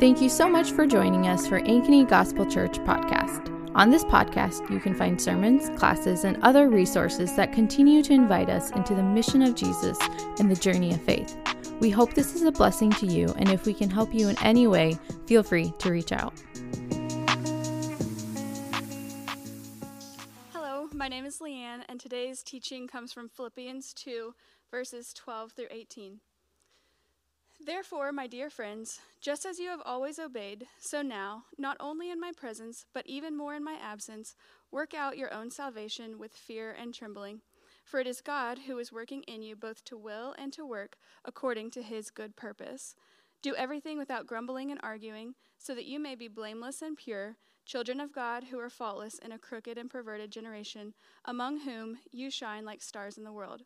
Thank you so much for joining us for Ankeny Gospel Church podcast. On this podcast, you can find sermons, classes, and other resources that continue to invite us into the mission of Jesus and the journey of faith. We hope this is a blessing to you, and if we can help you in any way, feel free to reach out. Hello, my name is Leanne, and today's teaching comes from Philippians 2, verses 12 through 18. Therefore, my dear friends, just as you have always obeyed, so now, not only in my presence, but even more in my absence, work out your own salvation with fear and trembling. For it is God who is working in you both to will and to work according to his good purpose. Do everything without grumbling and arguing, so that you may be blameless and pure, children of God who are faultless in a crooked and perverted generation, among whom you shine like stars in the world,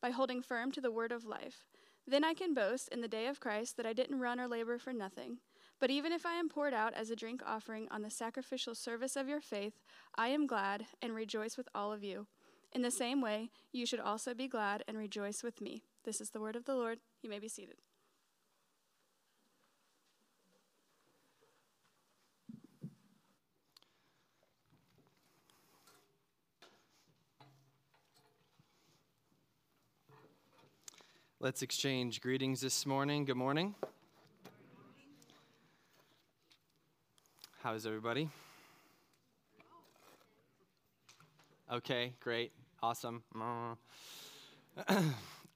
by holding firm to the word of life. Then I can boast in the day of Christ that I didn't run or labor for nothing. But even if I am poured out as a drink offering on the sacrificial service of your faith, I am glad and rejoice with all of you. In the same way, you should also be glad and rejoice with me. This is the word of the Lord. You may be seated. Let's exchange greetings this morning. Good morning. How is everybody? Okay, great, awesome.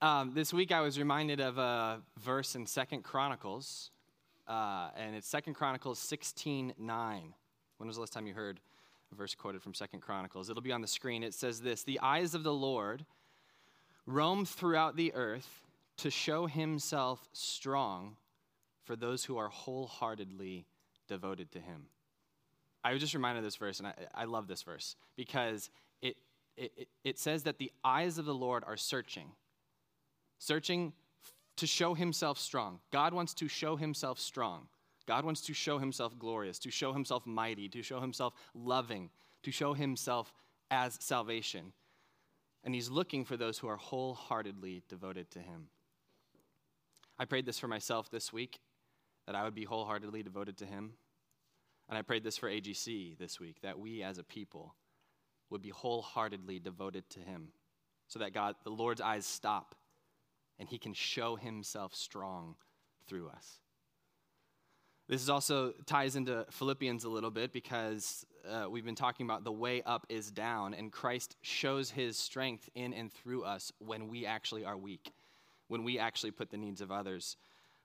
um, this week I was reminded of a verse in Second Chronicles, uh, and it's Second Chronicles 16 9. When was the last time you heard a verse quoted from Second Chronicles? It'll be on the screen. It says this The eyes of the Lord roam throughout the earth to show himself strong for those who are wholeheartedly devoted to him. I was just reminded of this verse, and I, I love this verse because it, it, it says that the eyes of the Lord are searching, searching to show himself strong. God wants to show himself strong. God wants to show himself glorious, to show himself mighty, to show himself loving, to show himself as salvation. And he's looking for those who are wholeheartedly devoted to him. I prayed this for myself this week, that I would be wholeheartedly devoted to Him. And I prayed this for AGC this week, that we as a people would be wholeheartedly devoted to Him, so that God, the Lord's eyes stop and He can show Himself strong through us. This is also ties into Philippians a little bit because uh, we've been talking about the way up is down, and Christ shows his strength in and through us when we actually are weak when we actually put the needs of others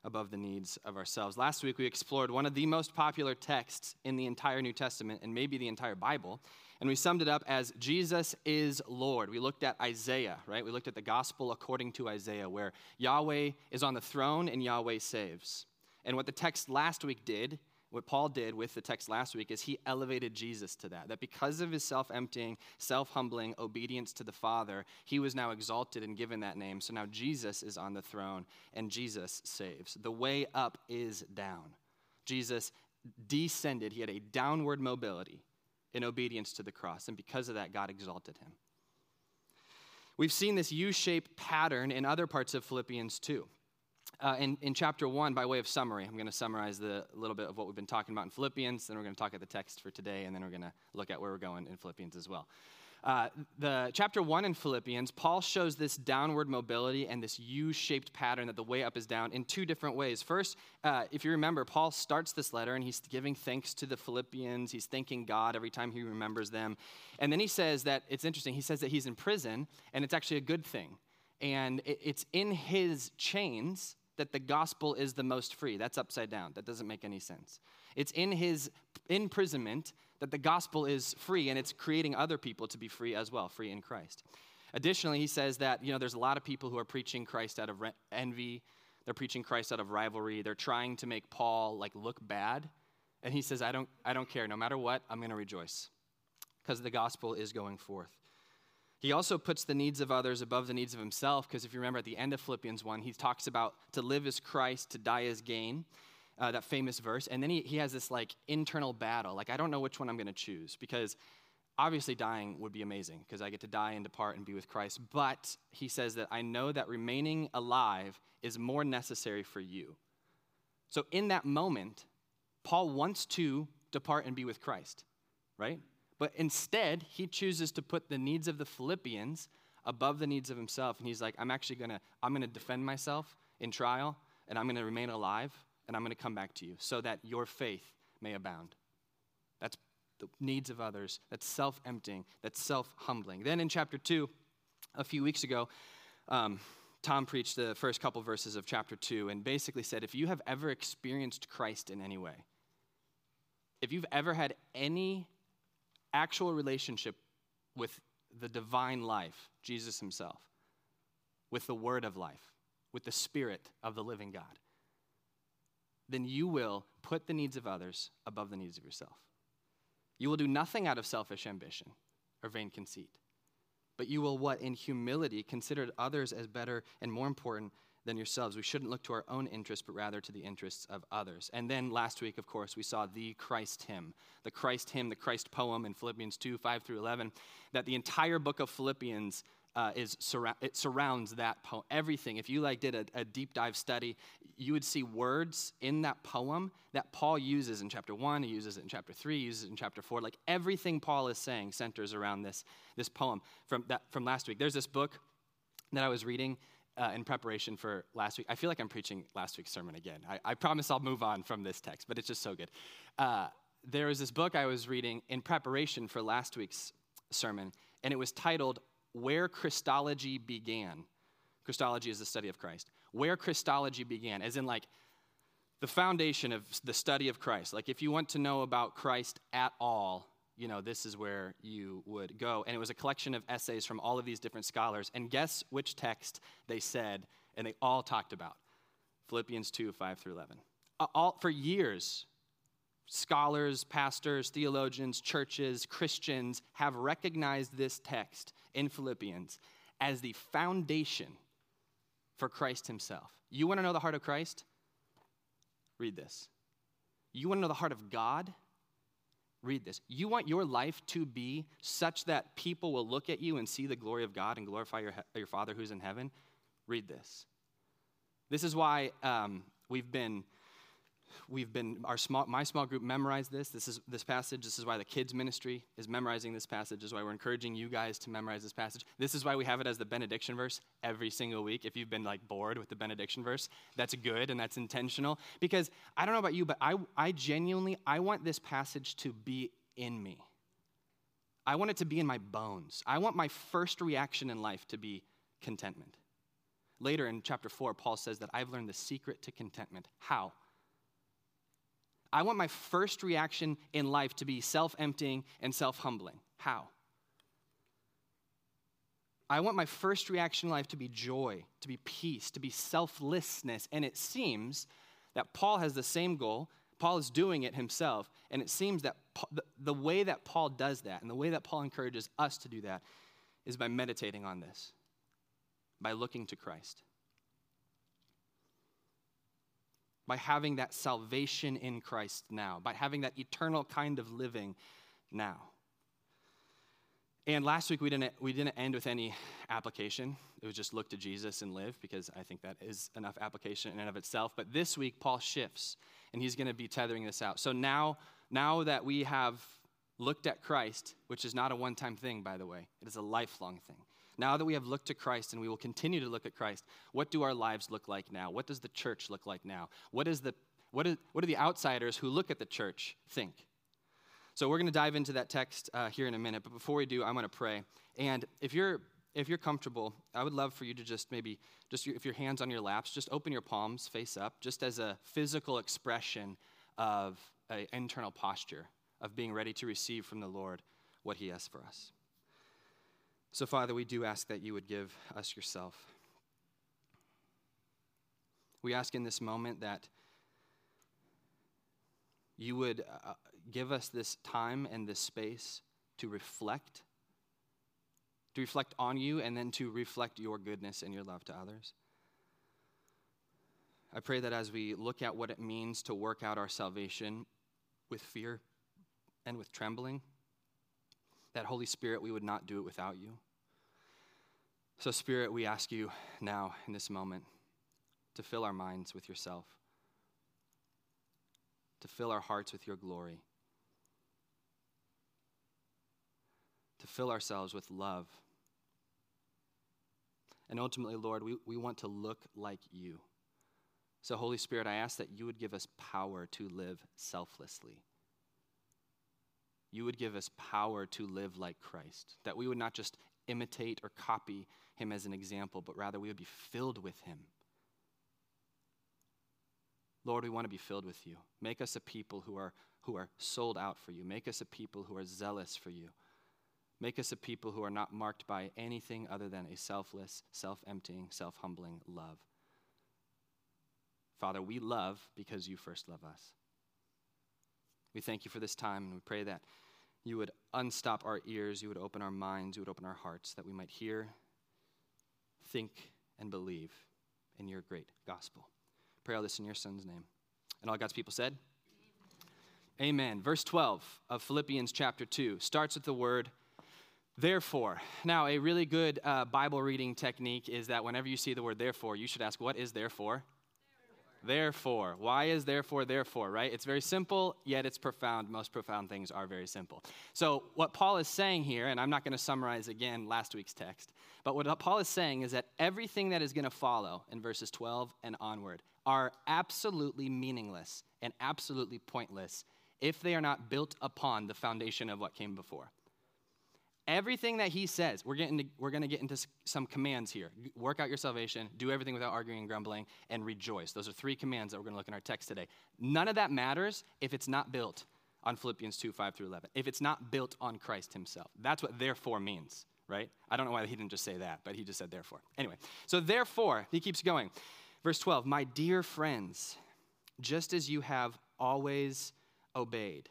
above the needs of ourselves. Last week, we explored one of the most popular texts in the entire New Testament and maybe the entire Bible. And we summed it up as Jesus is Lord. We looked at Isaiah, right? We looked at the gospel according to Isaiah, where Yahweh is on the throne and Yahweh saves. And what the text last week did what Paul did with the text last week is he elevated Jesus to that. That because of his self emptying, self humbling obedience to the Father, he was now exalted and given that name. So now Jesus is on the throne and Jesus saves. The way up is down. Jesus descended, he had a downward mobility in obedience to the cross. And because of that, God exalted him. We've seen this U shaped pattern in other parts of Philippians too uh, in, in chapter one, by way of summary, I'm going to summarize the little bit of what we've been talking about in Philippians. Then we're going to talk at the text for today, and then we're going to look at where we're going in Philippians as well. Uh, the chapter one in Philippians, Paul shows this downward mobility and this U-shaped pattern that the way up is down in two different ways. First, uh, if you remember, Paul starts this letter and he's giving thanks to the Philippians. He's thanking God every time he remembers them, and then he says that it's interesting. He says that he's in prison, and it's actually a good thing. And it's in his chains that the gospel is the most free. That's upside down. That doesn't make any sense. It's in his imprisonment that the gospel is free and it's creating other people to be free as well, free in Christ. Additionally, he says that, you know, there's a lot of people who are preaching Christ out of envy. They're preaching Christ out of rivalry. They're trying to make Paul like look bad. And he says, I don't, I don't care. No matter what, I'm going to rejoice because the gospel is going forth. He also puts the needs of others above the needs of himself, because if you remember at the end of Philippians 1, he talks about to live as Christ, to die as gain, uh, that famous verse. And then he, he has this like internal battle. Like, I don't know which one I'm going to choose, because obviously dying would be amazing, because I get to die and depart and be with Christ. But he says that I know that remaining alive is more necessary for you. So in that moment, Paul wants to depart and be with Christ, right? But instead, he chooses to put the needs of the Philippians above the needs of himself. And he's like, I'm actually gonna, I'm gonna defend myself in trial, and I'm gonna remain alive, and I'm gonna come back to you so that your faith may abound. That's the needs of others. That's self emptying. That's self humbling. Then in chapter 2, a few weeks ago, um, Tom preached the first couple verses of chapter 2 and basically said if you have ever experienced Christ in any way, if you've ever had any actual relationship with the divine life, Jesus himself, with the word of life, with the spirit of the living God, then you will put the needs of others above the needs of yourself. You will do nothing out of selfish ambition or vain conceit, but you will what? In humility consider others as better and more important than yourselves. We shouldn't look to our own interests, but rather to the interests of others. And then last week, of course, we saw the Christ hymn, the Christ hymn, the Christ poem in Philippians 2 5 through 11, that the entire book of Philippians uh, is it surrounds that poem. Everything. If you like did a, a, deep dive study, you would see words in that poem that Paul uses in chapter one. He uses it in chapter three. He uses it in chapter four. Like everything Paul is saying centers around this this poem from that from last week. There's this book that I was reading. Uh, in preparation for last week, I feel like I'm preaching last week's sermon again. I, I promise I'll move on from this text, but it's just so good. Uh, there was this book I was reading in preparation for last week's sermon, and it was titled where Christology began. Christology is the study of Christ. Where Christology began, as in like the foundation of the study of Christ. Like if you want to know about Christ at all, you know, this is where you would go. And it was a collection of essays from all of these different scholars. And guess which text they said and they all talked about? Philippians 2, 5 through 11. All, for years, scholars, pastors, theologians, churches, Christians have recognized this text in Philippians as the foundation for Christ himself. You want to know the heart of Christ? Read this. You want to know the heart of God? Read this. You want your life to be such that people will look at you and see the glory of God and glorify your, your Father who's in heaven? Read this. This is why um, we've been we've been our small my small group memorized this. This is this passage this is why the kids ministry is memorizing this passage. This is why we're encouraging you guys to memorize this passage. This is why we have it as the benediction verse every single week. If you've been like bored with the benediction verse that's good and that's intentional. Because i don't know about you but i i genuinely i want this passage to be in me. I want it to be in my bones. I want my first reaction in life to be contentment. Later in chapter 4 paul says that i've learned the secret to contentment. How I want my first reaction in life to be self emptying and self humbling. How? I want my first reaction in life to be joy, to be peace, to be selflessness. And it seems that Paul has the same goal. Paul is doing it himself. And it seems that the way that Paul does that and the way that Paul encourages us to do that is by meditating on this, by looking to Christ. By having that salvation in Christ now, by having that eternal kind of living now. And last week we didn't, we didn't end with any application. It was just look to Jesus and live because I think that is enough application in and of itself. But this week Paul shifts and he's going to be tethering this out. So now, now that we have looked at Christ, which is not a one time thing, by the way, it is a lifelong thing. Now that we have looked to Christ and we will continue to look at Christ, what do our lives look like now? What does the church look like now? What, is the, what, is, what do the outsiders who look at the church think? So we're going to dive into that text uh, here in a minute. But before we do, I'm going to pray. And if you're if you're comfortable, I would love for you to just maybe, just if your hands on your laps, just open your palms face up, just as a physical expression of an internal posture of being ready to receive from the Lord what He has for us. So, Father, we do ask that you would give us yourself. We ask in this moment that you would uh, give us this time and this space to reflect, to reflect on you, and then to reflect your goodness and your love to others. I pray that as we look at what it means to work out our salvation with fear and with trembling, that Holy Spirit, we would not do it without you. So, Spirit, we ask you now in this moment to fill our minds with yourself. to fill our hearts with your glory, to fill ourselves with love. And ultimately, Lord, we, we want to look like you. So, Holy Spirit, I ask that you would give us power to live selflessly. You would give us power to live like Christ, that we would not just imitate or copy him as an example, but rather we would be filled with him. Lord, we want to be filled with you. Make us a people who are, who are sold out for you. Make us a people who are zealous for you. Make us a people who are not marked by anything other than a selfless, self emptying, self humbling love. Father, we love because you first love us. We thank you for this time, and we pray that you would unstop our ears, you would open our minds, you would open our hearts, that we might hear, think, and believe in your great gospel. Pray all this in your son's name. And all God's people said, Amen. Amen. Verse 12 of Philippians chapter 2 starts with the word therefore. Now, a really good uh, Bible reading technique is that whenever you see the word therefore, you should ask, What is therefore? Therefore. Why is therefore, therefore, right? It's very simple, yet it's profound. Most profound things are very simple. So, what Paul is saying here, and I'm not going to summarize again last week's text, but what Paul is saying is that everything that is going to follow in verses 12 and onward are absolutely meaningless and absolutely pointless if they are not built upon the foundation of what came before. Everything that he says, we're, getting to, we're going to get into some commands here. Work out your salvation, do everything without arguing and grumbling, and rejoice. Those are three commands that we're going to look in our text today. None of that matters if it's not built on Philippians 2 5 through 11, if it's not built on Christ himself. That's what therefore means, right? I don't know why he didn't just say that, but he just said therefore. Anyway, so therefore, he keeps going. Verse 12, my dear friends, just as you have always obeyed.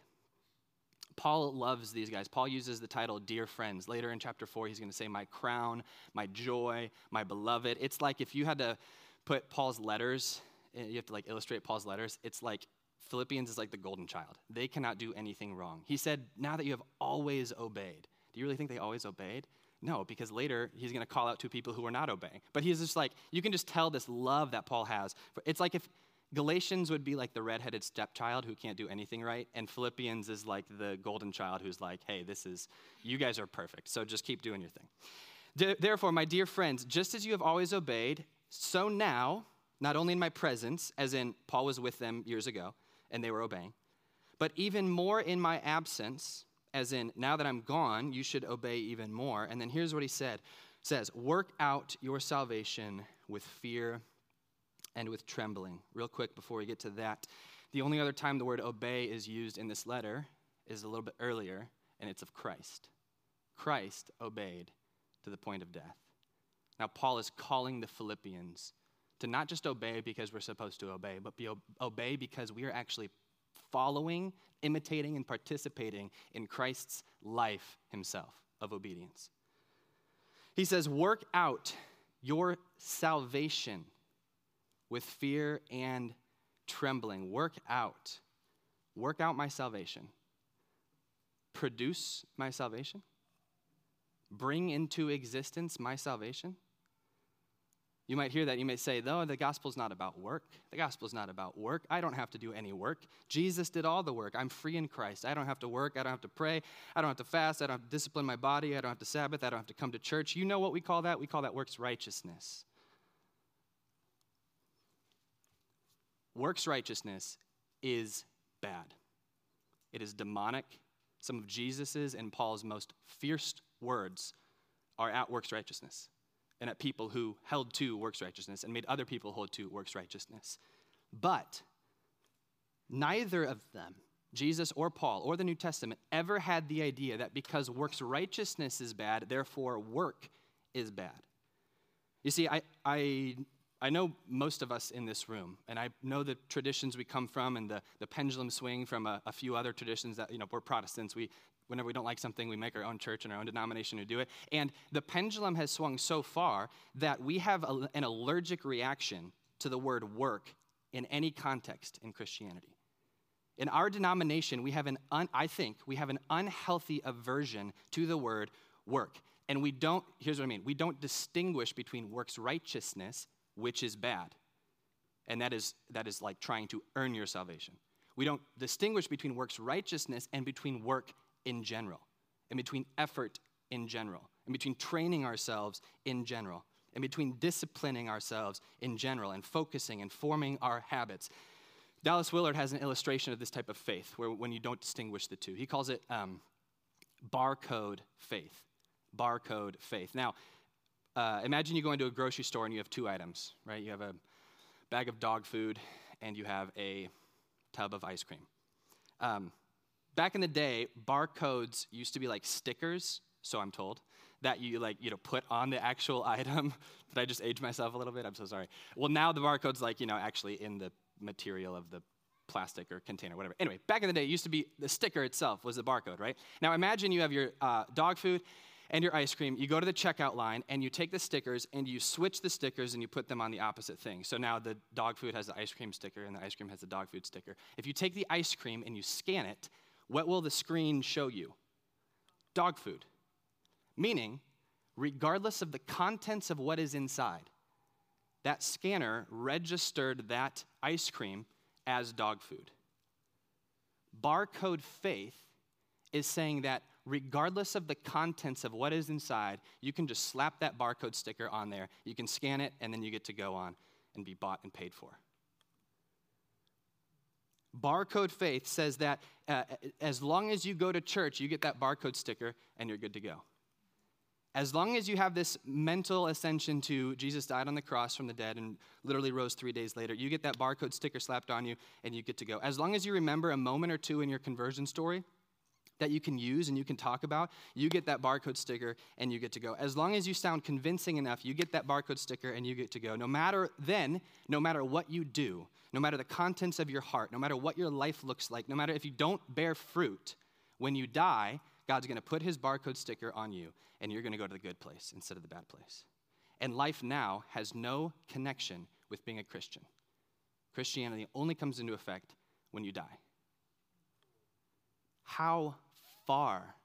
Paul loves these guys. Paul uses the title Dear Friends. Later in chapter 4, he's going to say, My crown, my joy, my beloved. It's like if you had to put Paul's letters, eh, you have to like illustrate Paul's letters, it's like Philippians is like the golden child. They cannot do anything wrong. He said, Now that you have always obeyed. Do you really think they always obeyed? No, because later he's going to call out to people who are not obeying. But he's just like, you can just tell this love that Paul has. It's like if Galatians would be like the redheaded stepchild who can't do anything right, and Philippians is like the golden child who's like, hey, this is, you guys are perfect, so just keep doing your thing. Therefore, my dear friends, just as you have always obeyed, so now, not only in my presence, as in Paul was with them years ago and they were obeying, but even more in my absence, as in now that I'm gone, you should obey even more. And then here's what he said. says, work out your salvation with fear and with trembling. Real quick before we get to that, the only other time the word obey is used in this letter is a little bit earlier, and it's of Christ. Christ obeyed to the point of death. Now, Paul is calling the Philippians to not just obey because we're supposed to obey, but be obey because we are actually following, imitating, and participating in Christ's life himself of obedience. He says, Work out your salvation with fear and trembling. Work out. Work out my salvation. Produce my salvation. Bring into existence my salvation. You might hear that. You may say, though, the gospel's not about work. The gospel's not about work. I don't have to do any work. Jesus did all the work. I'm free in Christ. I don't have to work. I don't have to pray. I don't have to fast. I don't have to discipline my body. I don't have to Sabbath. I don't have to come to church. You know what we call that? We call that works righteousness. Works righteousness is bad, it is demonic. Some of Jesus's and Paul's most fierce words are at works righteousness and at people who held to works righteousness and made other people hold to works righteousness. But neither of them, Jesus or Paul or the New Testament, ever had the idea that because works righteousness is bad, therefore work is bad. You see, I, I I know most of us in this room, and I know the traditions we come from and the, the pendulum swing from a, a few other traditions that, you know, we're Protestants. We, whenever we don't like something, we make our own church and our own denomination to do it. And the pendulum has swung so far that we have a, an allergic reaction to the word work in any context in Christianity. In our denomination, we have an, un, I think, we have an unhealthy aversion to the word work. And we don't, here's what I mean, we don't distinguish between works righteousness which is bad. And that is, that is like trying to earn your salvation. We don't distinguish between works righteousness and between work in general, and between effort in general, and between training ourselves in general, and between disciplining ourselves in general, and focusing and forming our habits. Dallas Willard has an illustration of this type of faith where when you don't distinguish the two. He calls it um, barcode faith. Barcode faith. Now, uh, imagine you go into a grocery store and you have two items, right? You have a bag of dog food and you have a tub of ice cream. Um, back in the day, barcodes used to be like stickers, so I'm told, that you like you know put on the actual item. Did I just age myself a little bit? I'm so sorry. Well, now the barcode's like you know actually in the material of the plastic or container, whatever. Anyway, back in the day, it used to be the sticker itself was the barcode, right? Now imagine you have your uh, dog food and your ice cream, you go to the checkout line and you take the stickers and you switch the stickers and you put them on the opposite thing. So now the dog food has the ice cream sticker and the ice cream has the dog food sticker. If you take the ice cream and you scan it, what will the screen show you? Dog food. Meaning, regardless of the contents of what is inside, that scanner registered that ice cream as dog food. Barcode faith is saying that regardless of the contents of what is inside, you can just slap that barcode sticker on there. You can scan it, and then you get to go on and be bought and paid for. Barcode faith says that uh, as long as you go to church, you get that barcode sticker and you're good to go. As long as you have this mental ascension to Jesus died on the cross from the dead and literally rose three days later, you get that barcode sticker slapped on you and you get to go. As long as you remember a moment or two in your conversion story, that you can use and you can talk about, you get that barcode sticker and you get to go. As long as you sound convincing enough, you get that barcode sticker and you get to go. No matter then, no matter what you do, no matter the contents of your heart, no matter what your life looks like, no matter if you don't bear fruit, when you die, God's going to put his barcode sticker on you and you're going to go to the good place instead of the bad place. And life now has no connection with being a Christian. Christianity only comes into effect when you die. How far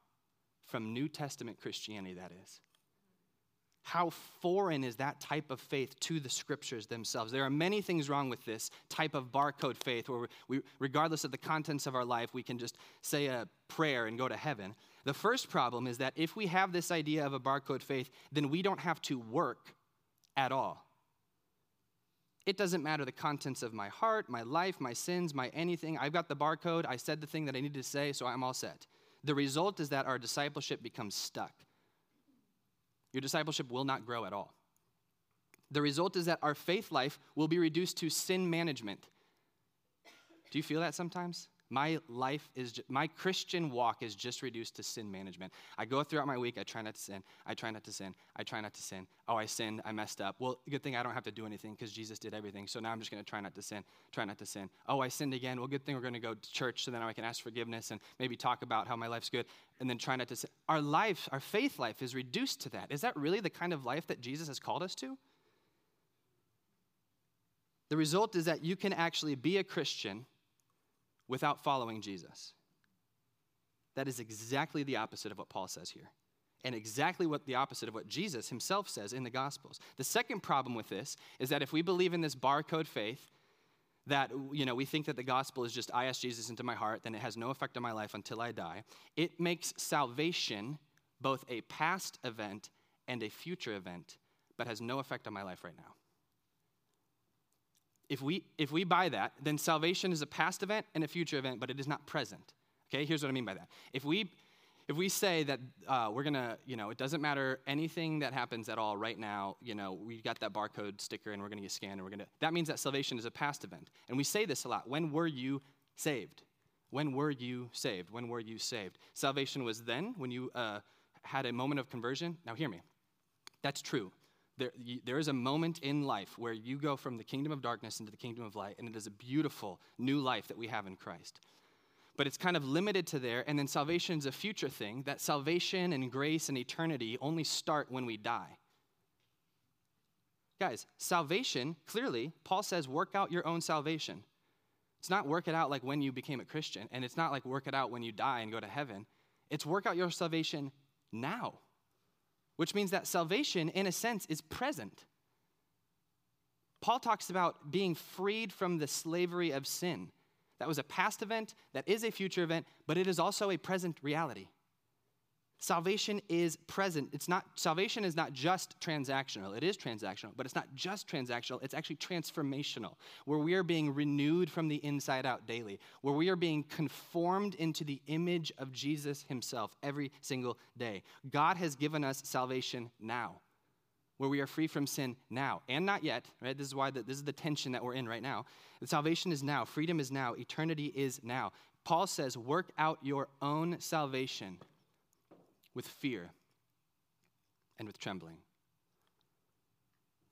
from New Testament Christianity that is. How foreign is that type of faith to the scriptures themselves? There are many things wrong with this type of barcode faith where, we, regardless of the contents of our life, we can just say a prayer and go to heaven. The first problem is that if we have this idea of a barcode faith, then we don't have to work at all. It doesn't matter the contents of my heart, my life, my sins, my anything. I've got the barcode. I said the thing that I needed to say, so I'm all set. The result is that our discipleship becomes stuck. Your discipleship will not grow at all. The result is that our faith life will be reduced to sin management. Do you feel that sometimes? My life is, my Christian walk is just reduced to sin management. I go throughout my week, I try not to sin, I try not to sin, I try not to sin. Oh, I sinned, I messed up. Well, good thing I don't have to do anything because Jesus did everything. So now I'm just going to try not to sin, try not to sin. Oh, I sinned again. Well, good thing we're going to go to church so then I can ask forgiveness and maybe talk about how my life's good and then try not to sin. Our life, our faith life is reduced to that. Is that really the kind of life that Jesus has called us to? The result is that you can actually be a Christian without following Jesus. That is exactly the opposite of what Paul says here, and exactly what the opposite of what Jesus himself says in the Gospels. The second problem with this is that if we believe in this barcode faith, that you know we think that the gospel is just I ask Jesus into my heart, then it has no effect on my life until I die. It makes salvation both a past event and a future event, but has no effect on my life right now if we if we buy that, then salvation is a past event and a future event, but it is not present. Okay, here's what I mean by that. If we if we say that uh, we're gonna, you know, it doesn't matter anything that happens at all right now, you know, we got that barcode sticker and we're gonna get scanned and we're gonna, that means that salvation is a past event. And we say this a lot. When were you saved? When were you saved? When were you saved? Salvation was then when you uh, had a moment of conversion. Now, hear me. That's true there, there is a moment in life where you go from the kingdom of darkness into the kingdom of light, and it is a beautiful new life that we have in Christ. But it's kind of limited to there, and then salvation is a future thing, that salvation and grace and eternity only start when we die. Guys, salvation, clearly, Paul says, work out your own salvation. It's not work it out like when you became a Christian, and it's not like work it out when you die and go to heaven. It's work out your salvation now which means that salvation, in a sense, is present. Paul talks about being freed from the slavery of sin. that was a past event, that is a future event, but it is also a present reality. Salvation is present. It's not salvation is not just transactional. It is transactional, but it's not just transactional. It's actually transformational, where we are being renewed from the inside out daily, where we are being conformed into the image of Jesus himself every single day. God has given us salvation now. Where we are free from sin now and not yet, right? This is why the, this is the tension that we're in right now. The salvation is now, freedom is now, eternity is now. Paul says, work out your own salvation with fear and with trembling.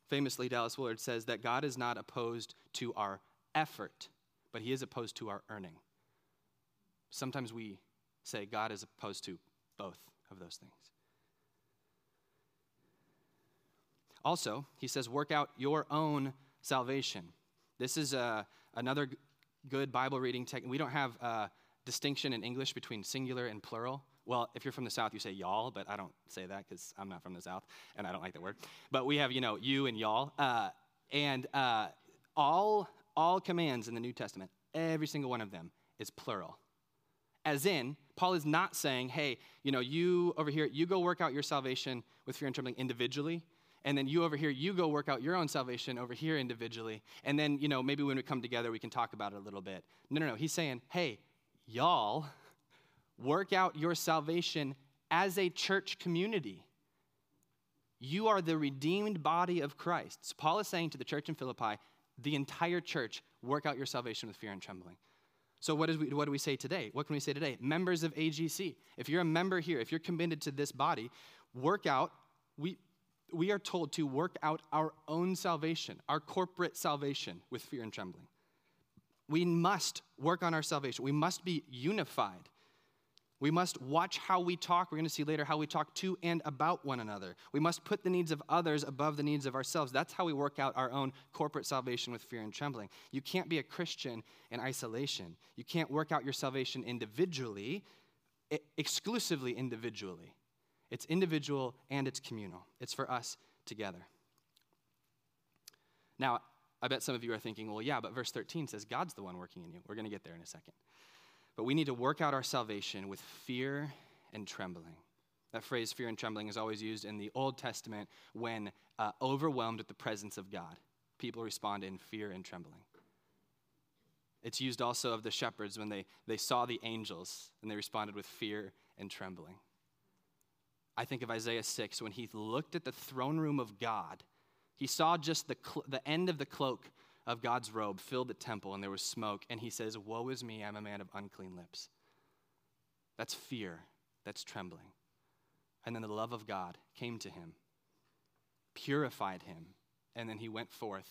Famously, Dallas Willard says that God is not opposed to our effort, but he is opposed to our earning. Sometimes we say God is opposed to both of those things. Also, he says, work out your own salvation. This is uh, another good Bible reading technique. We don't have a distinction in English between singular and plural. Well, if you're from the South, you say y'all, but I don't say that because I'm not from the South and I don't like that word. But we have, you know, you and y'all. Uh, and uh, all, all commands in the New Testament, every single one of them is plural. As in, Paul is not saying, hey, you know, you over here, you go work out your salvation with fear and trembling individually. And then you over here, you go work out your own salvation over here individually. And then, you know, maybe when we come together, we can talk about it a little bit. No, no, no. He's saying, hey, y'all Work out your salvation as a church community. You are the redeemed body of Christ. So Paul is saying to the church in Philippi, the entire church, work out your salvation with fear and trembling. So, what, is we, what do we say today? What can we say today? Members of AGC, if you're a member here, if you're committed to this body, work out, we, we are told to work out our own salvation, our corporate salvation with fear and trembling. We must work on our salvation. We must be unified. We must watch how we talk. We're going to see later how we talk to and about one another. We must put the needs of others above the needs of ourselves. That's how we work out our own corporate salvation with fear and trembling. You can't be a Christian in isolation. You can't work out your salvation individually, exclusively individually. It's individual and it's communal. It's for us together. Now, I bet some of you are thinking, well, yeah, but verse 13 says God's the one working in you. We're going to get there in a second. But we need to work out our salvation with fear and trembling. That phrase, fear and trembling, is always used in the Old Testament when uh, overwhelmed with the presence of God. People respond in fear and trembling. It's used also of the shepherds when they, they saw the angels and they responded with fear and trembling. I think of Isaiah 6 when he looked at the throne room of God. He saw just the, cl- the end of the cloak of God's robe filled the temple and there was smoke. And he says, Woe is me, I'm a man of unclean lips. That's fear, that's trembling. And then the love of God came to him, purified him, and then he went forth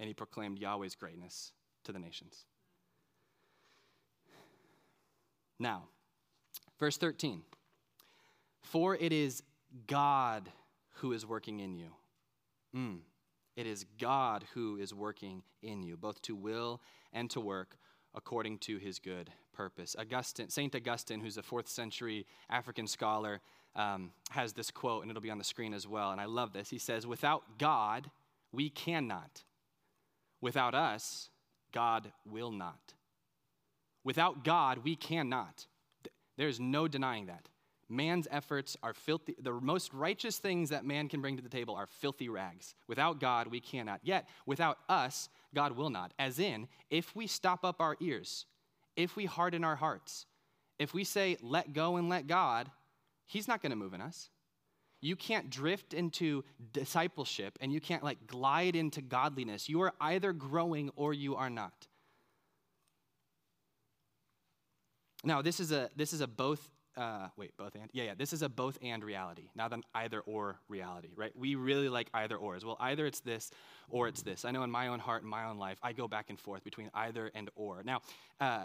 and he proclaimed Yahweh's greatness to the nations. Now, verse 13 For it is God who is working in you. Mm. It is God who is working in you, both to will and to work according to his good purpose. Augustine, St. Augustine, who's a fourth century African scholar, um, has this quote, and it'll be on the screen as well. And I love this. He says, Without God, we cannot. Without us, God will not. Without God, we cannot. There's no denying that. Man's efforts are filthy. The most righteous things that man can bring to the table are filthy rags. Without God, we cannot. Yet, without us, God will not. As in, if we stop up our ears, if we harden our hearts, if we say, let go and let God, He's not going to move in us. You can't drift into discipleship and you can't like glide into godliness. You are either growing or you are not. Now, this is a, this is a both uh, wait, both and? Yeah, yeah. This is a both and reality, not an either or reality, right? We really like either ors. Well, either it's this or it's this. I know in my own heart, in my own life, I go back and forth between either and or. Now, uh,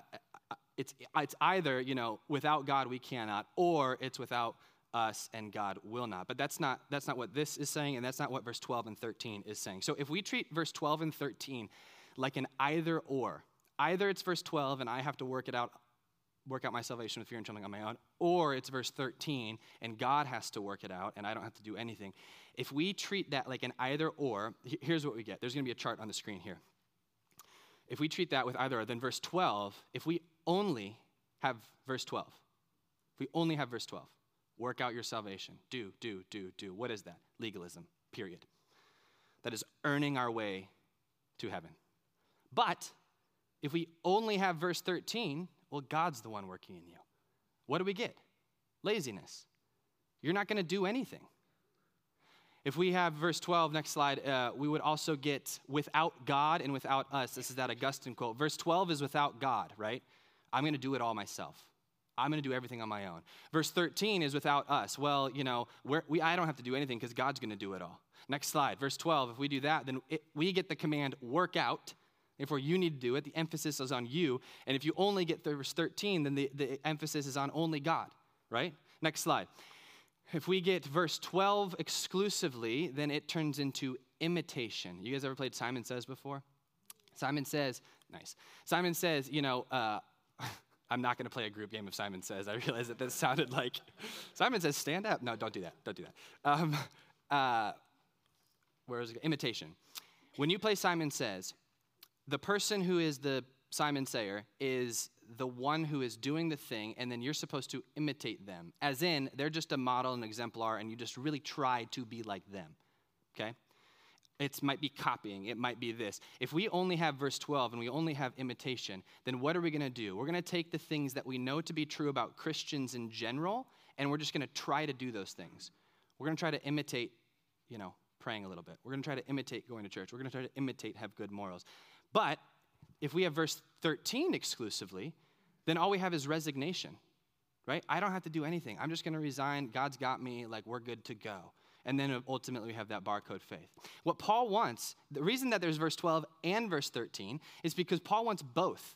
it's, it's either, you know, without God we cannot, or it's without us and God will not. But that's not, that's not what this is saying, and that's not what verse 12 and 13 is saying. So if we treat verse 12 and 13 like an either or, either it's verse 12 and I have to work it out work out my salvation with fear and trembling on my own, or it's verse 13 and God has to work it out and I don't have to do anything. If we treat that like an either or, here's what we get. There's going to be a chart on the screen here. if we treat that with either, or, then verse 12, if we only have verse 12, if we only have verse 12, work out your salvation, do, do, do, do. What is that? Legalism, period. That is earning our way to heaven. But if we only have verse 13, well, God's the one working in you. What do we get? Laziness. You're not going to do anything. If we have verse 12, next slide, uh, we would also get without God and without us. This is that Augustine quote. Verse 12 is without God, right? I'm going to do it all myself. I'm going to do everything on my own. Verse 13 is without us. Well, you know, we, I don't have to do anything because God's going to do it all. Next slide. Verse 12, if we do that, then it, we get the command work out. Therefore, you need to do it. The emphasis is on you. And if you only get verse 13, then the, the emphasis is on only God, right? Next slide. If we get verse 12 exclusively, then it turns into imitation. You guys ever played Simon Says before? Simon Says, nice. Simon Says, you know, uh, I'm not going to play a group game of Simon Says. I realize that this sounded like Simon Says, stand up. No, don't do that. Don't do that. Um, uh, where is it? Imitation. When you play Simon Says, the person who is the Simon Sayer is the one who is doing the thing, and then you're supposed to imitate them. As in, they're just a model, and exemplar, and you just really try to be like them. Okay? It might be copying, it might be this. If we only have verse 12 and we only have imitation, then what are we to do? We're to take the things that we know to be true about Christians in general, and we're just to try to do those things. We're to try to imitate, you know, praying a little bit. We're to try to imitate going to church. We're to try to imitate have good morals. But if we have verse 13 exclusively, then all we have is resignation, right? I don't have to do anything. I'm just going to resign. God's got me. Like, we're good to go. And then uh, ultimately we have that barcode faith. What Paul wants, the reason that there's verse 12 and verse 13 is because Paul wants both.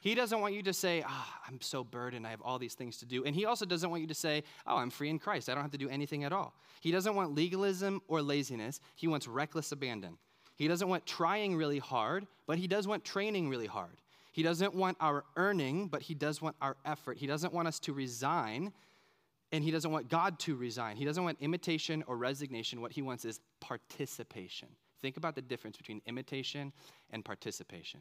He doesn't want you to say, oh, I'm so burdened, I have all these things to do. And he also doesn't want you to say, oh, I'm free in Christ, I don't have to do anything at all. He doesn't want legalism or laziness, he wants reckless abandon. He doesn't want trying really hard, but he does want training really hard. He doesn't want our earning, but he does want our effort. He doesn't want us to resign, and he doesn't want God to resign. He doesn't want imitation or resignation. What he wants is participation. Think about the difference between imitation and participation.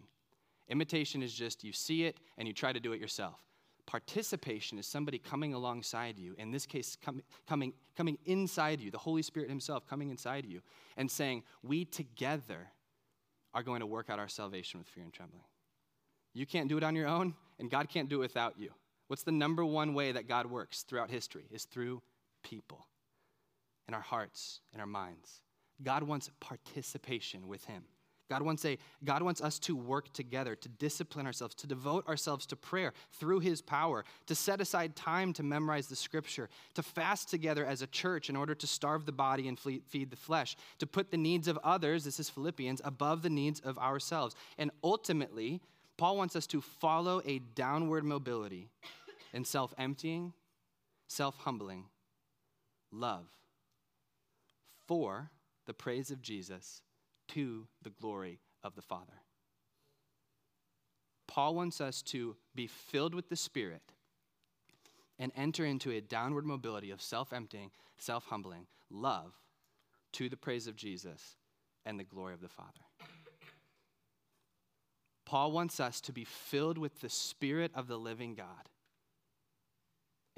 Imitation is just you see it and you try to do it yourself. Participation is somebody coming alongside you, in this case, com- coming, coming inside you, the Holy Spirit Himself coming inside you, and saying, We together are going to work out our salvation with fear and trembling. You can't do it on your own, and God can't do it without you. What's the number one way that God works throughout history? Is through people, in our hearts, in our minds. God wants participation with Him. God wants, a, God wants us to work together, to discipline ourselves, to devote ourselves to prayer through His power, to set aside time to memorize the Scripture, to fast together as a church in order to starve the body and feed the flesh, to put the needs of others, this is Philippians, above the needs of ourselves. And ultimately, Paul wants us to follow a downward mobility in self emptying, self humbling, love for the praise of Jesus to the glory of the Father. Paul wants us to be filled with the Spirit and enter into a downward mobility of self emptying, self humbling, love to the praise of Jesus and the glory of the Father. Paul wants us to be filled with the Spirit of the living God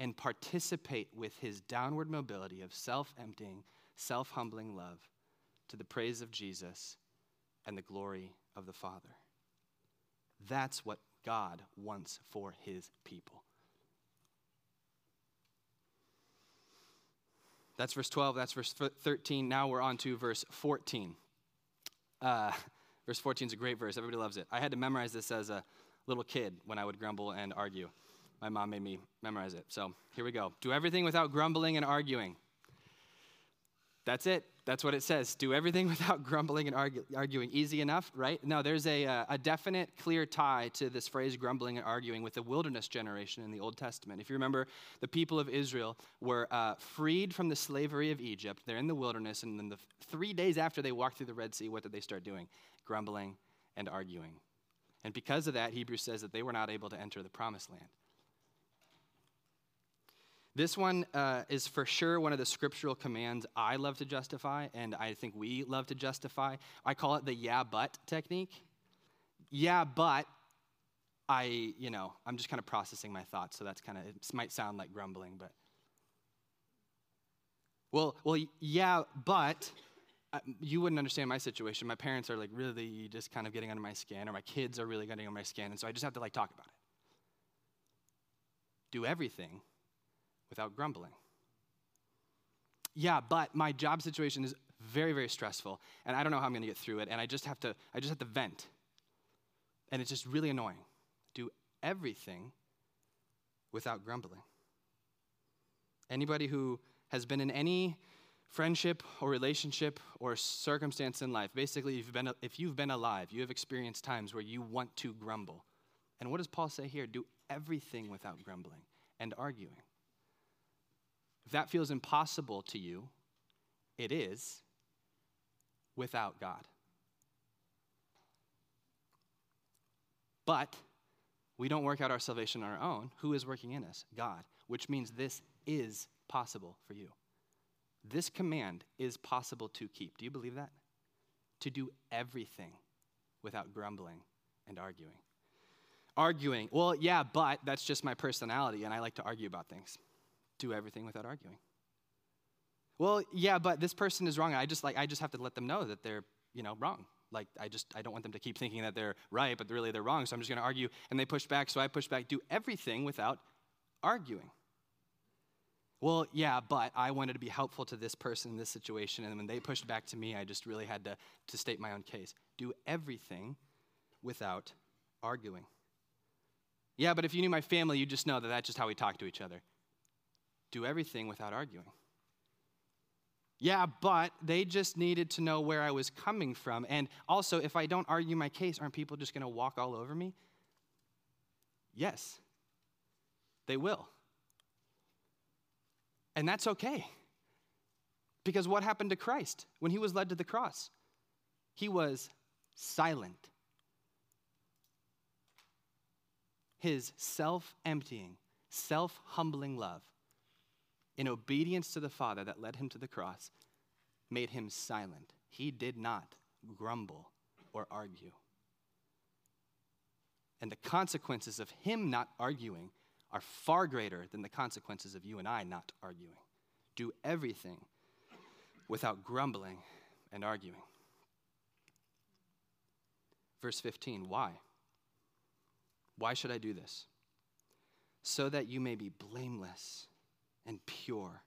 and participate with his downward mobility of self emptying, self humbling love to the praise of Jesus and the glory of the Father. That's what God wants for his people. That's verse 12, that's verse 13. Now we're on to verse 14. Uh, verse 14 is a great verse, everybody loves it. I had to memorize this as a little kid when I would grumble and argue. My mom made me memorize it. So here we go. Do everything without grumbling and arguing. That's it. That's what it says. Do everything without grumbling and argue, arguing. Easy enough, right? No, there's a, uh, a definite, clear tie to this phrase grumbling and arguing with the wilderness generation in the Old Testament. If you remember, the people of Israel were uh, freed from the slavery of Egypt. They're in the wilderness, and then the three days after they walked through the Red Sea, what did they start doing? Grumbling and arguing. And because of that, Hebrews says that they were not able to enter the promised land. This one uh, is for sure one of the scriptural commands I love to justify, and I think we love to justify. I call it the yeah, but technique. yeah, but I, you know, I'm just kind of processing my thoughts, so that's kind of, it might sound like grumbling, but. Well, well, yeah, but uh, you wouldn't understand my situation. My parents are like really just kind of getting under my skin, or my kids are really getting under my skin, and so I just have to like talk about it. Do everything without grumbling. Yeah, but my job situation is very, very stressful, and I don't know how I'm going to get through it, and I just have to, I just have to vent, and it's just really annoying. Do everything without grumbling. Anybody who has been in any friendship or relationship or circumstance in life, basically, if you've, been, if you've been alive, you have experienced times where you want to grumble. And what does Paul say here? Do everything without grumbling and arguing. If that feels impossible to you, it is without God. But we don't work out our salvation on our own. Who is working in us? God, which means this is possible for you. This command is possible to keep. Do you believe that? To do everything without grumbling and arguing. Arguing, well, yeah, but that's just my personality, and I like to argue about things. Do everything without arguing. Well, yeah, but this person is wrong. I just like I just have to let them know that they're, you know, wrong. Like I just I don't want them to keep thinking that they're right, but really they're wrong. So I'm just going to argue and they push back, so I push back. Do everything without arguing. Well, yeah, but I wanted to be helpful to this person in this situation, and when they pushed back to me, I just really had to, to state my own case. Do everything without arguing. Yeah, but if you knew my family, you'd just know that that's just how we talk to each other. Do everything without arguing. Yeah, but they just needed to know where I was coming from. And also, if I don't argue my case, aren't people just going to walk all over me? Yes, they will. And that's okay. Because what happened to Christ when he was led to the cross? He was silent. His self emptying, self humbling love in obedience to the Father that led him to the cross made him silent. He did not grumble or argue. And the consequences of him not arguing are far greater than the consequences of you and I not arguing. Do everything without grumbling and arguing. Verse 15, why? Why should I do this? So that you may be blameless and pure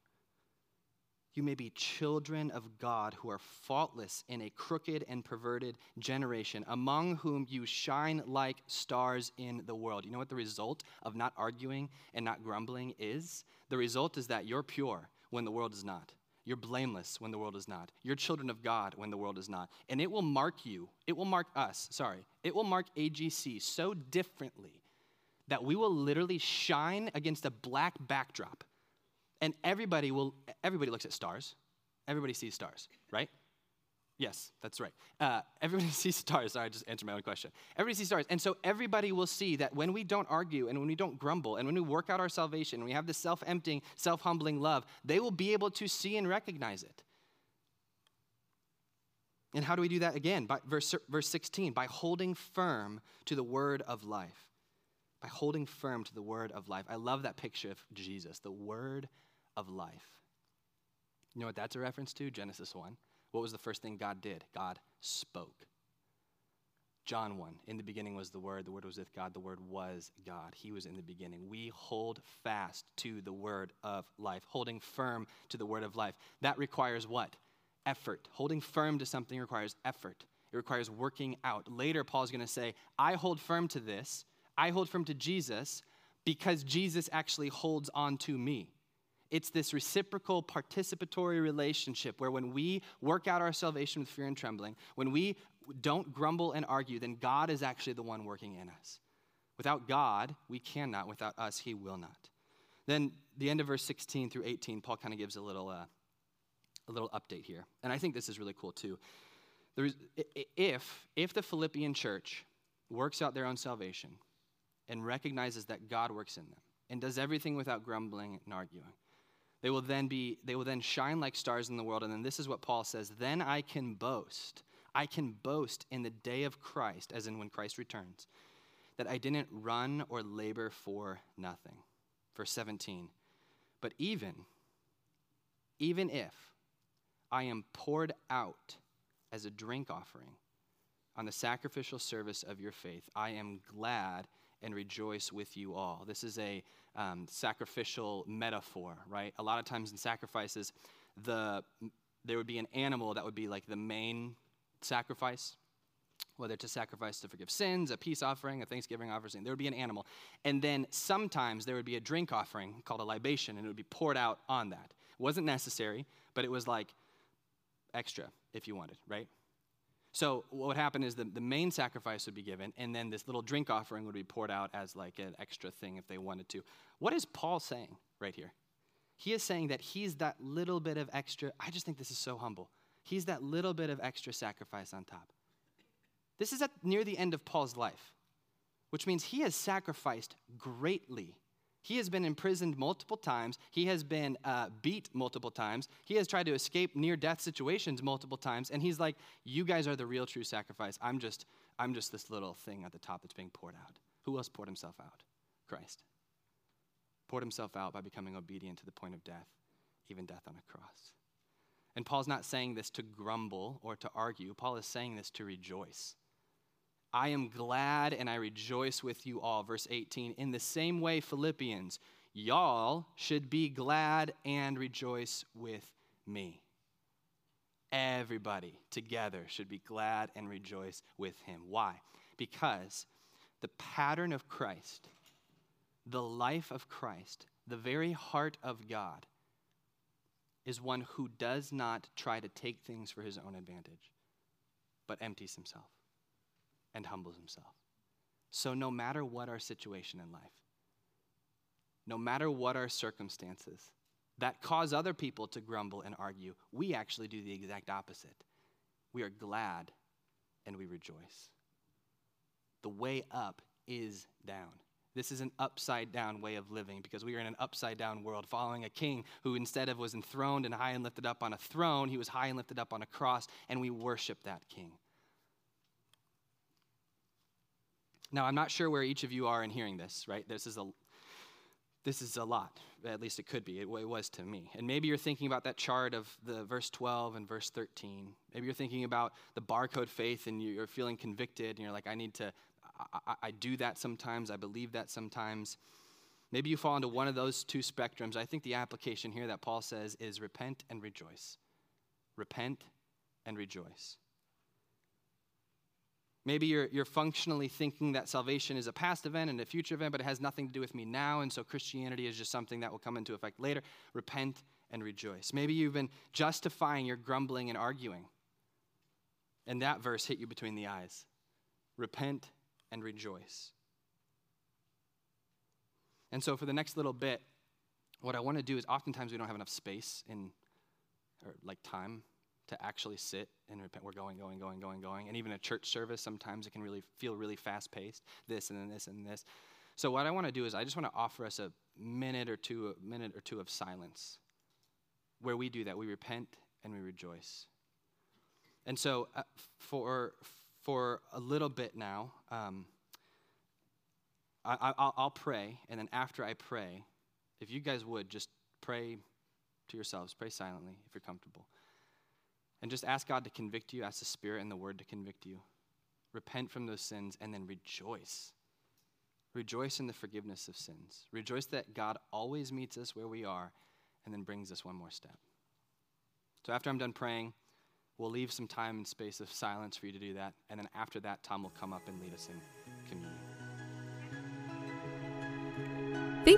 you may be children of God who are faultless in a crooked and perverted generation, among whom you shine like stars in the world. You know what the result of not arguing and not grumbling is? The result is that you're pure when the world is not. You're blameless when the world is not. You're children of God when the world is not. And it will mark you, it will mark us, sorry, it will mark AGC so differently that we will literally shine against a black backdrop and everybody will everybody looks at stars. Everybody sees stars right? Yes that's right. Uh, everybody sees stars. Sorry i just answered my own question. Everybody sees stars. And so everybody will see that when we don't argue and when we don't grumble and when we work out our salvation and we have this self-emptying self-humbling love they will be able to see and recognize it. And how do we do that again? By verse, verse 16 by holding firm to the word of life. By holding firm to the word of life. I love that picture of jesus. The word of life. You know what that's a reference to? Genesis 1. What was the first thing God did? God spoke. John 1. In the beginning was the Word. The Word was with God. The Word was God. He was in the beginning. We hold fast to the Word of life, holding firm to the Word of life. That requires what? Effort. Holding firm to something requires effort, it requires working out. Later, Paul's going to say, I hold firm to this. I hold firm to Jesus because Jesus actually holds on to me. It's this reciprocal participatory relationship where when we work out our salvation with fear and trembling, when we don't grumble and argue, then God is actually the one working in us. Without God, we cannot. Without us, He will not. Then, the end of verse 16 through 18, Paul kind of gives a little, uh, a little update here. And I think this is really cool too. Is, if, if the Philippian church works out their own salvation and recognizes that God works in them and does everything without grumbling and arguing, they will then be they will then shine like stars in the world and then this is what Paul says, then I can boast. I can boast in the day of Christ, as in when Christ returns, that I didn't run or labor for nothing. Verse 17. But even, even if I am poured out as a drink offering on the sacrificial service of your faith, I am glad and rejoice with you all. This is a um, sacrificial metaphor, right? A lot of times in sacrifices, the there would be an animal that would be like the main sacrifice, whether to sacrifice to forgive sins, a peace offering, a thanksgiving offering. There would be an animal, and then sometimes there would be a drink offering called a libation, and it would be poured out on that. It wasn't necessary, but it was like extra if you wanted, right? So what would happen is the, the main sacrifice would be given, and then this little drink offering would be poured out as like an extra thing if they wanted to. What is Paul saying right here? He is saying that he's that little bit of extra. I just think this is so humble. He's that little bit of extra sacrifice on top. This is at near the end of Paul's life, which means he has sacrificed greatly he has been imprisoned multiple times. He has been uh, beat multiple times. He has tried to escape near death situations multiple times. And he's like, You guys are the real true sacrifice. I'm just, I'm just this little thing at the top that's being poured out. Who else poured himself out? Christ. Poured himself out by becoming obedient to the point of death, even death on a cross. And Paul's not saying this to grumble or to argue, Paul is saying this to rejoice. I am glad and I rejoice with you all. Verse 18. In the same way, Philippians, y'all should be glad and rejoice with me. Everybody together should be glad and rejoice with him. Why? Because the pattern of Christ, the life of Christ, the very heart of God, is one who does not try to take things for his own advantage, but empties himself and humbles himself. So, no matter what our situation in life, no matter what our circumstances that cause other people to grumble and argue, we actually do the exact opposite. We are glad and we rejoice. The way up is down. This is an upside down way of living because we are in an upside down world following a king who, instead of was enthroned and high and lifted up on a throne, he was high and lifted up on a cross, and we worship that king. Now, I'm not sure where each of you are in hearing this, right? This is a this is a lot. At least it could be. It, it, was to me. And maybe you're thinking about that chart of the verse 12 and verse 13. Maybe you're thinking about the barcode faith and you're feeling convicted and you're like, I need to, I, I do that sometimes. I believe that sometimes. Maybe you fall into one of those two spectrums. I think the application here that Paul says is repent and rejoice. Repent and rejoice. Maybe you're, you're functionally thinking that salvation is a past event and a future event, but it has nothing to do with me now, and so Christianity is just something that will come into effect later. Repent and rejoice. Maybe you've been justifying your grumbling and arguing, and that verse hit you between the eyes. Repent and rejoice. And so, for the next little bit, what I want to do is oftentimes we don't have enough space in, or like time to actually sit and repent. We're going, going, going, going, going. And even a church service, sometimes it can really feel really fast paced this and then this and this. So, what I want to do is, I just want to offer us a minute or two, a minute or two of silence where we do that. We repent and we rejoice. And so, uh, for, for a little bit now, um, I, will pray, and then after I pray, if you guys would just pray to yourselves, pray silently if you're comfortable. And just ask God to convict you, ask the Spirit and the Word to convict you. Repent from those sins and then rejoice. Rejoice in the forgiveness of sins. Rejoice that God always meets us where we are and then brings us one more step. So after I'm done praying, we'll leave some time and space of silence for you to do that. And then after that, Tom will come up and lead us in communion.